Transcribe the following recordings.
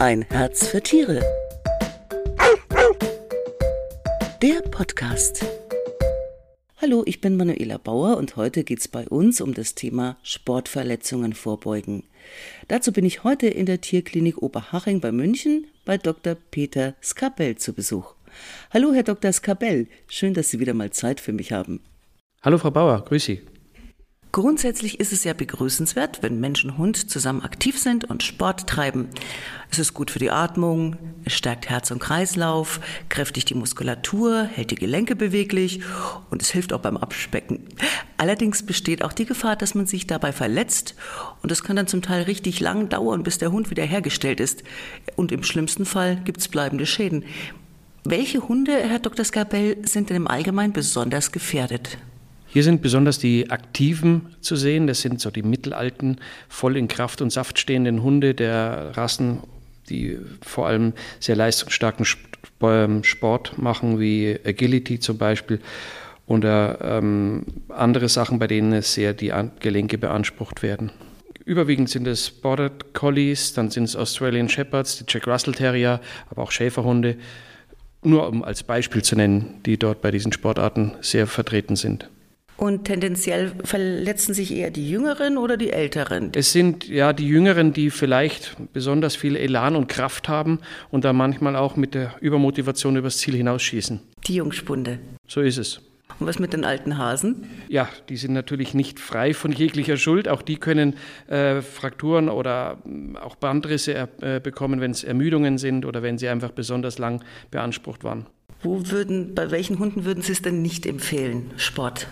Ein Herz für Tiere. Der Podcast. Hallo, ich bin Manuela Bauer und heute geht es bei uns um das Thema Sportverletzungen vorbeugen. Dazu bin ich heute in der Tierklinik Oberhaching bei München bei Dr. Peter Skabell zu Besuch. Hallo, Herr Dr. Skabell, schön, dass Sie wieder mal Zeit für mich haben. Hallo, Frau Bauer, grüß Sie. Grundsätzlich ist es ja begrüßenswert, wenn Mensch und Hund zusammen aktiv sind und Sport treiben. Es ist gut für die Atmung, es stärkt Herz und Kreislauf, kräftigt die Muskulatur, hält die Gelenke beweglich und es hilft auch beim Abspecken. Allerdings besteht auch die Gefahr, dass man sich dabei verletzt und es kann dann zum Teil richtig lang dauern, bis der Hund wieder hergestellt ist. Und im schlimmsten Fall gibt es bleibende Schäden. Welche Hunde, Herr Dr. Skabell, sind denn im Allgemeinen besonders gefährdet? Hier sind besonders die Aktiven zu sehen. Das sind so die mittelalten, voll in Kraft und Saft stehenden Hunde der Rassen, die vor allem sehr leistungsstarken ähm, Sport machen, wie Agility zum Beispiel. Oder ähm, andere Sachen, bei denen es sehr die Gelenke beansprucht werden. Überwiegend sind es Border Collies, dann sind es Australian Shepherds, die Jack Russell Terrier, aber auch Schäferhunde. Nur um als Beispiel zu nennen, die dort bei diesen Sportarten sehr vertreten sind. Und tendenziell verletzen sich eher die Jüngeren oder die Älteren? Es sind ja die Jüngeren, die vielleicht besonders viel Elan und Kraft haben und da manchmal auch mit der Übermotivation übers Ziel hinausschießen. Die Jungspunde. So ist es. Und was mit den alten Hasen? Ja, die sind natürlich nicht frei von jeglicher Schuld. Auch die können äh, Frakturen oder äh, auch Bandrisse äh, bekommen, wenn es Ermüdungen sind oder wenn sie einfach besonders lang beansprucht waren. Wo würden, bei welchen Hunden würden Sie es denn nicht empfehlen, Sport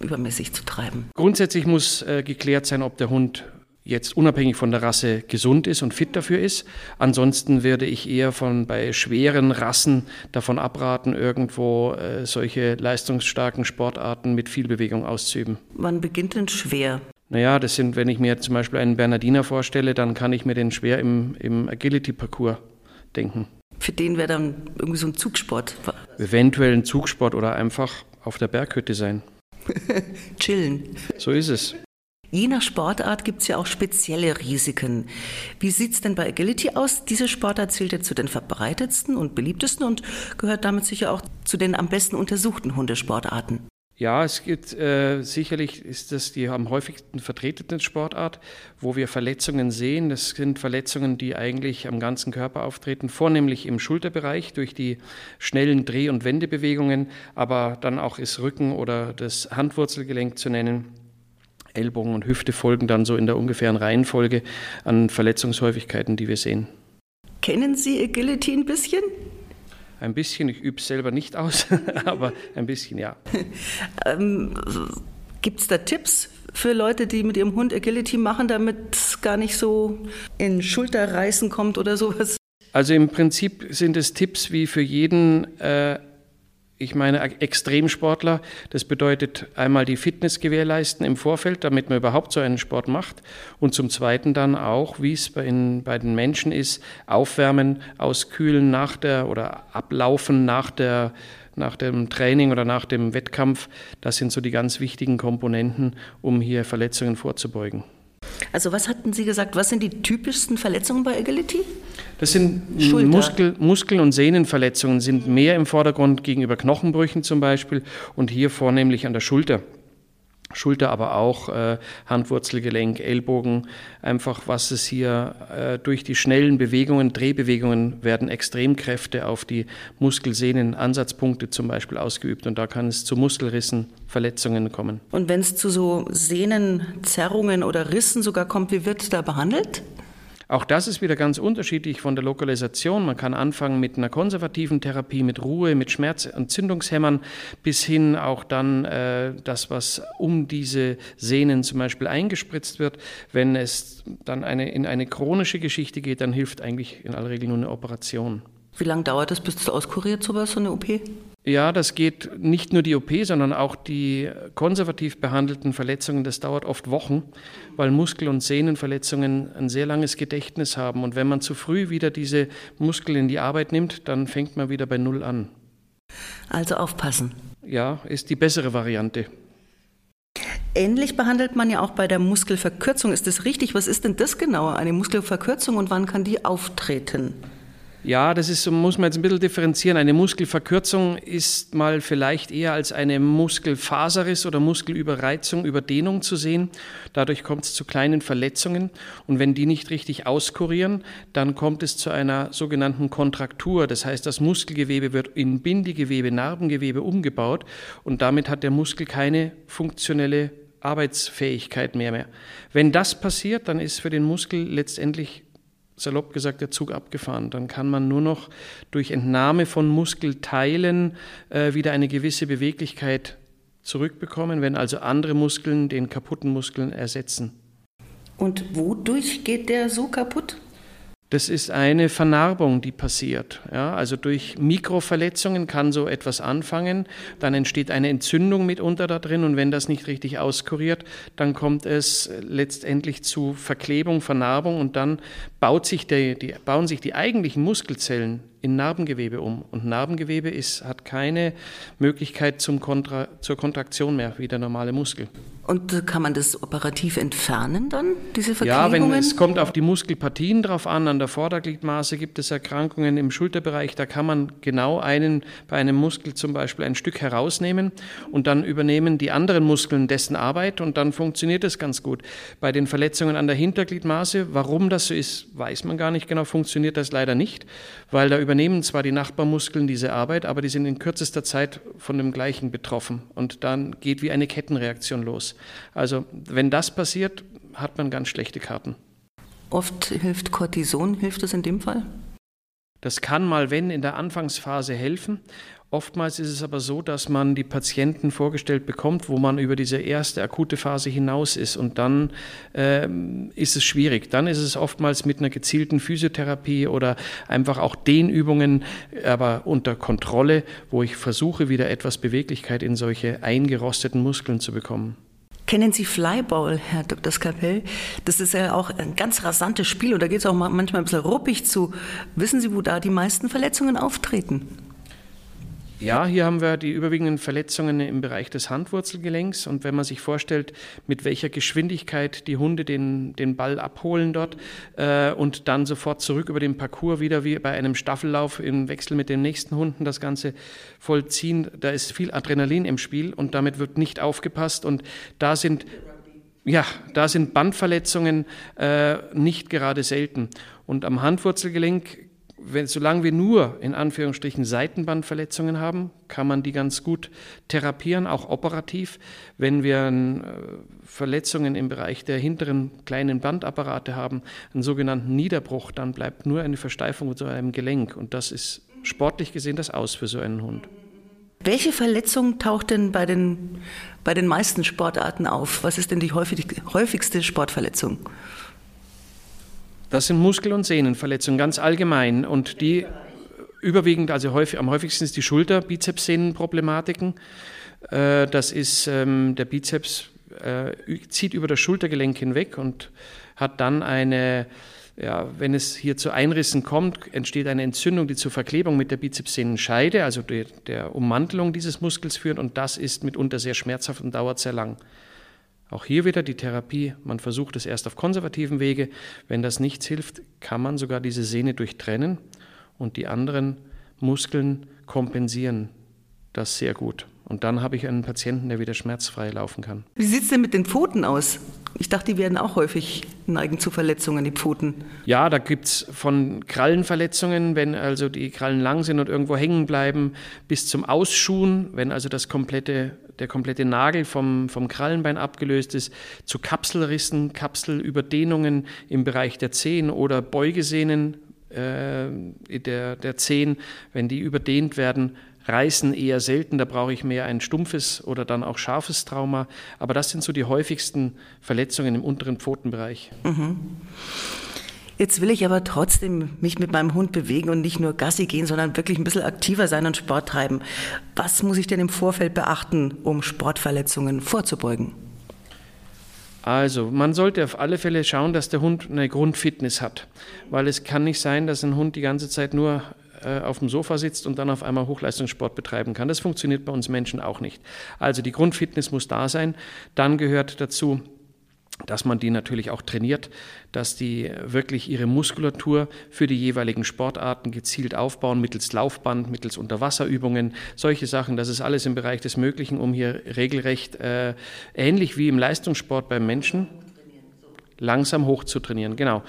übermäßig zu treiben. Grundsätzlich muss äh, geklärt sein, ob der Hund jetzt unabhängig von der Rasse gesund ist und fit dafür ist. Ansonsten würde ich eher von bei schweren Rassen davon abraten, irgendwo äh, solche leistungsstarken Sportarten mit viel Bewegung auszuüben. Wann beginnt denn schwer? Naja, das sind, wenn ich mir zum Beispiel einen Bernardiner vorstelle, dann kann ich mir den schwer im, im Agility-Parcours denken. Für den wäre dann irgendwie so ein Zugsport. Eventuell ein Zugsport oder einfach auf der Berghütte sein. Chillen. So ist es. Je nach Sportart gibt es ja auch spezielle Risiken. Wie sieht es denn bei Agility aus? Diese Sportart zählt ja zu den verbreitetsten und beliebtesten und gehört damit sicher auch zu den am besten untersuchten Hundesportarten. Ja, es gibt äh, sicherlich ist das die am häufigsten vertretene Sportart, wo wir Verletzungen sehen. Das sind Verletzungen, die eigentlich am ganzen Körper auftreten, vornehmlich im Schulterbereich durch die schnellen Dreh- und Wendebewegungen, aber dann auch ist Rücken oder das Handwurzelgelenk zu nennen. Ellbogen und Hüfte folgen dann so in der ungefähren Reihenfolge an Verletzungshäufigkeiten, die wir sehen. Kennen Sie Agility ein bisschen? Ein bisschen, ich übe es selber nicht aus, aber ein bisschen ja. ähm, Gibt es da Tipps für Leute, die mit ihrem Hund Agility machen, damit es gar nicht so in Schulterreißen kommt oder sowas? Also im Prinzip sind es Tipps wie für jeden äh, ich meine Extremsportler, das bedeutet einmal die Fitness gewährleisten im Vorfeld, damit man überhaupt so einen Sport macht. Und zum Zweiten dann auch, wie es bei, in, bei den Menschen ist, aufwärmen, auskühlen nach der oder ablaufen nach der nach dem Training oder nach dem Wettkampf. Das sind so die ganz wichtigen Komponenten, um hier Verletzungen vorzubeugen. Also was hatten Sie gesagt, was sind die typischsten Verletzungen bei Agility? Das sind Muskel, Muskel- und Sehnenverletzungen, sind mehr im Vordergrund gegenüber Knochenbrüchen zum Beispiel und hier vornehmlich an der Schulter. Schulter, aber auch äh, Handwurzelgelenk, Ellbogen. Einfach, was es hier äh, durch die schnellen Bewegungen, Drehbewegungen werden Extremkräfte auf die Muskelsehnen, Ansatzpunkte zum Beispiel ausgeübt und da kann es zu Muskelrissen, Verletzungen kommen. Und wenn es zu so Sehnenzerrungen oder Rissen sogar kommt, wie wird da behandelt? Auch das ist wieder ganz unterschiedlich von der Lokalisation. Man kann anfangen mit einer konservativen Therapie, mit Ruhe, mit Schmerzentzündungshämmern, bis hin auch dann äh, das, was um diese Sehnen zum Beispiel eingespritzt wird. Wenn es dann eine, in eine chronische Geschichte geht, dann hilft eigentlich in aller Regel nur eine Operation. Wie lange dauert das, bis es auskuriert, sowas, so eine OP? Ja, das geht nicht nur die OP, sondern auch die konservativ behandelten Verletzungen. Das dauert oft Wochen, weil Muskel- und Sehnenverletzungen ein sehr langes Gedächtnis haben. Und wenn man zu früh wieder diese Muskeln in die Arbeit nimmt, dann fängt man wieder bei Null an. Also aufpassen. Ja, ist die bessere Variante. Ähnlich behandelt man ja auch bei der Muskelverkürzung. Ist das richtig? Was ist denn das genau, eine Muskelverkürzung und wann kann die auftreten? Ja, das ist, muss man jetzt ein bisschen differenzieren. Eine Muskelverkürzung ist mal vielleicht eher als eine Muskelfaserriss oder Muskelüberreizung, Überdehnung zu sehen. Dadurch kommt es zu kleinen Verletzungen. Und wenn die nicht richtig auskurieren, dann kommt es zu einer sogenannten Kontraktur. Das heißt, das Muskelgewebe wird in Bindegewebe, Narbengewebe umgebaut und damit hat der Muskel keine funktionelle Arbeitsfähigkeit mehr, mehr. Wenn das passiert, dann ist für den Muskel letztendlich salopp gesagt der Zug abgefahren. Dann kann man nur noch durch Entnahme von Muskelteilen äh, wieder eine gewisse Beweglichkeit zurückbekommen, wenn also andere Muskeln den kaputten Muskeln ersetzen. Und wodurch geht der so kaputt? Das ist eine Vernarbung, die passiert. Ja, also durch Mikroverletzungen kann so etwas anfangen. Dann entsteht eine Entzündung mitunter da drin und wenn das nicht richtig auskuriert, dann kommt es letztendlich zu Verklebung, Vernarbung und dann baut sich die, die, bauen sich die eigentlichen Muskelzellen in Narbengewebe um. Und Narbengewebe ist, hat keine Möglichkeit zum Kontra, zur Kontraktion mehr wie der normale Muskel. Und kann man das operativ entfernen dann, diese Verklebungen? Ja, wenn, es kommt auf die Muskelpartien drauf an. An der Vordergliedmaße gibt es Erkrankungen im Schulterbereich. Da kann man genau einen, bei einem Muskel zum Beispiel ein Stück herausnehmen und dann übernehmen die anderen Muskeln dessen Arbeit und dann funktioniert es ganz gut. Bei den Verletzungen an der Hintergliedmaße, warum das so ist, weiß man gar nicht genau, funktioniert das leider nicht, weil da übernehmen zwar die Nachbarmuskeln diese Arbeit, aber die sind in kürzester Zeit von dem gleichen betroffen und dann geht wie eine Kettenreaktion los. Also wenn das passiert, hat man ganz schlechte Karten. Oft hilft Cortison, hilft das in dem Fall? Das kann mal, wenn, in der Anfangsphase helfen. Oftmals ist es aber so, dass man die Patienten vorgestellt bekommt, wo man über diese erste akute Phase hinaus ist. Und dann äh, ist es schwierig. Dann ist es oftmals mit einer gezielten Physiotherapie oder einfach auch Dehnübungen, aber unter Kontrolle, wo ich versuche, wieder etwas Beweglichkeit in solche eingerosteten Muskeln zu bekommen. Kennen Sie Flyball, Herr Dr. Skapell? Das ist ja auch ein ganz rasantes Spiel und da geht es auch manchmal ein bisschen ruppig zu. Wissen Sie, wo da die meisten Verletzungen auftreten? Ja, hier haben wir die überwiegenden Verletzungen im Bereich des Handwurzelgelenks. Und wenn man sich vorstellt, mit welcher Geschwindigkeit die Hunde den, den Ball abholen dort äh, und dann sofort zurück über den Parcours wieder wie bei einem Staffellauf im Wechsel mit den nächsten Hunden das Ganze vollziehen, da ist viel Adrenalin im Spiel und damit wird nicht aufgepasst. Und da sind ja, da sind Bandverletzungen äh, nicht gerade selten. Und am Handwurzelgelenk wenn, solange wir nur in Anführungsstrichen Seitenbandverletzungen haben, kann man die ganz gut therapieren, auch operativ. Wenn wir äh, Verletzungen im Bereich der hinteren kleinen Bandapparate haben, einen sogenannten Niederbruch, dann bleibt nur eine Versteifung zu einem Gelenk. Und das ist sportlich gesehen das Aus für so einen Hund. Welche Verletzung taucht denn bei den, bei den meisten Sportarten auf? Was ist denn die häufigste Sportverletzung? Das sind Muskel- und Sehnenverletzungen ganz allgemein und die überwiegend, also häufig, am häufigsten ist die Schulter, Bizepssehnenproblematiken. Äh, das ist ähm, der Bizeps äh, zieht über das Schultergelenk hinweg und hat dann eine ja, wenn es hier zu Einrissen kommt, entsteht eine Entzündung, die zur Verklebung mit der Bizepssehnenscheide, also der, der Ummantelung dieses Muskels führt und das ist mitunter sehr schmerzhaft und dauert sehr lang. Auch hier wieder die Therapie. Man versucht es erst auf konservativen Wege. Wenn das nichts hilft, kann man sogar diese Sehne durchtrennen und die anderen Muskeln kompensieren das sehr gut. Und dann habe ich einen Patienten, der wieder schmerzfrei laufen kann. Wie sieht es denn mit den Pfoten aus? Ich dachte, die werden auch häufig neigen zu Verletzungen, die Pfoten. Ja, da gibt es von Krallenverletzungen, wenn also die Krallen lang sind und irgendwo hängen bleiben, bis zum Ausschuhen, wenn also das komplette, der komplette Nagel vom, vom Krallenbein abgelöst ist, zu Kapselrissen, Kapselüberdehnungen im Bereich der Zehen oder Beugesehnen äh, der, der Zehen, wenn die überdehnt werden, Reißen eher selten, da brauche ich mehr ein stumpfes oder dann auch scharfes Trauma. Aber das sind so die häufigsten Verletzungen im unteren Pfotenbereich. Mhm. Jetzt will ich aber trotzdem mich mit meinem Hund bewegen und nicht nur Gassi gehen, sondern wirklich ein bisschen aktiver sein und Sport treiben. Was muss ich denn im Vorfeld beachten, um Sportverletzungen vorzubeugen? Also, man sollte auf alle Fälle schauen, dass der Hund eine Grundfitness hat, weil es kann nicht sein, dass ein Hund die ganze Zeit nur äh, auf dem Sofa sitzt und dann auf einmal Hochleistungssport betreiben kann. Das funktioniert bei uns Menschen auch nicht. Also die Grundfitness muss da sein. Dann gehört dazu, dass man die natürlich auch trainiert, dass die wirklich ihre Muskulatur für die jeweiligen Sportarten gezielt aufbauen, mittels Laufband, mittels Unterwasserübungen, solche Sachen. Das ist alles im Bereich des Möglichen, um hier regelrecht äh, ähnlich wie im Leistungssport beim Menschen langsam hoch zu trainieren. Genau.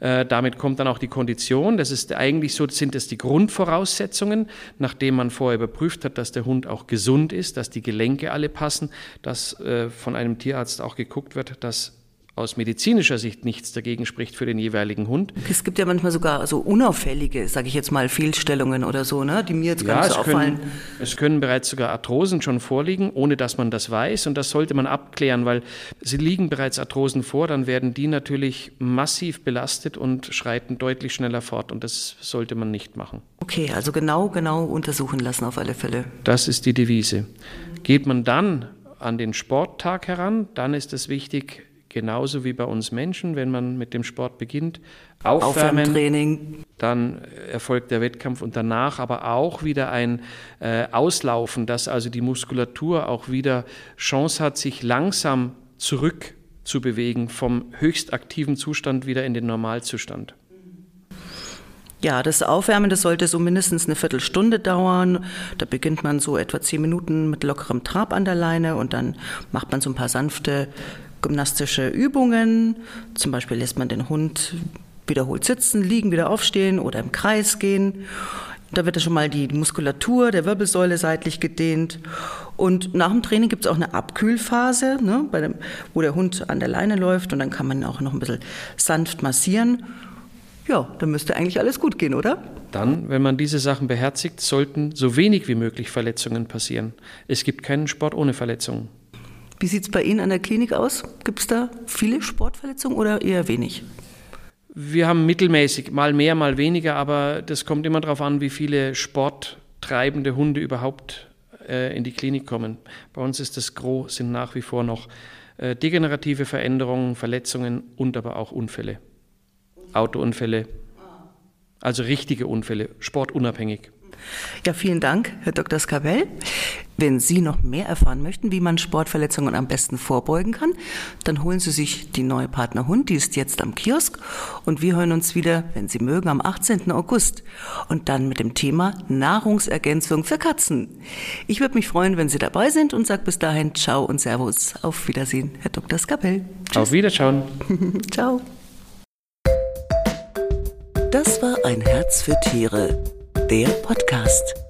Äh, damit kommt dann auch die Kondition. Das ist eigentlich so, sind es die Grundvoraussetzungen, nachdem man vorher überprüft hat, dass der Hund auch gesund ist, dass die Gelenke alle passen, dass äh, von einem Tierarzt auch geguckt wird, dass aus medizinischer Sicht nichts dagegen spricht für den jeweiligen Hund. Es gibt ja manchmal sogar so unauffällige, sage ich jetzt mal, Fehlstellungen oder so, ne, die mir jetzt gar ja, nicht so auffallen. Können, es können bereits sogar Arthrosen schon vorliegen, ohne dass man das weiß. Und das sollte man abklären, weil sie liegen bereits Arthrosen vor, dann werden die natürlich massiv belastet und schreiten deutlich schneller fort. Und das sollte man nicht machen. Okay, also genau, genau untersuchen lassen auf alle Fälle. Das ist die Devise. Geht man dann an den Sporttag heran, dann ist es wichtig, genauso wie bei uns Menschen, wenn man mit dem Sport beginnt, aufwärmen, Aufwärmtraining. dann erfolgt der Wettkampf und danach aber auch wieder ein äh, Auslaufen, dass also die Muskulatur auch wieder Chance hat, sich langsam zurückzubewegen vom höchst aktiven Zustand wieder in den Normalzustand. Ja, das Aufwärmen, das sollte so mindestens eine Viertelstunde dauern. Da beginnt man so etwa zehn Minuten mit lockerem Trab an der Leine und dann macht man so ein paar sanfte gymnastische Übungen. Zum Beispiel lässt man den Hund wiederholt sitzen, liegen, wieder aufstehen oder im Kreis gehen. Da wird ja schon mal die Muskulatur der Wirbelsäule seitlich gedehnt. Und nach dem Training gibt es auch eine Abkühlphase, ne, dem, wo der Hund an der Leine läuft und dann kann man auch noch ein bisschen sanft massieren. Ja, dann müsste eigentlich alles gut gehen, oder? Dann, wenn man diese Sachen beherzigt, sollten so wenig wie möglich Verletzungen passieren. Es gibt keinen Sport ohne Verletzungen. Wie sieht es bei Ihnen an der Klinik aus? Gibt es da viele Sportverletzungen oder eher wenig? Wir haben mittelmäßig, mal mehr, mal weniger, aber das kommt immer darauf an, wie viele sporttreibende Hunde überhaupt äh, in die Klinik kommen. Bei uns ist das Gros, sind nach wie vor noch äh, degenerative Veränderungen, Verletzungen und aber auch Unfälle. Autounfälle, also richtige Unfälle, sportunabhängig. Ja, vielen Dank, Herr Dr. Skabell. Wenn Sie noch mehr erfahren möchten, wie man Sportverletzungen am besten vorbeugen kann, dann holen Sie sich die neue Partner Hund, die ist jetzt am Kiosk. Und wir hören uns wieder, wenn Sie mögen, am 18. August. Und dann mit dem Thema Nahrungsergänzung für Katzen. Ich würde mich freuen, wenn Sie dabei sind und sage bis dahin Ciao und Servus. Auf Wiedersehen, Herr Dr. Skabell. Auf Wiederschauen. Ciao. Das war ein Herz für Tiere der Podcast.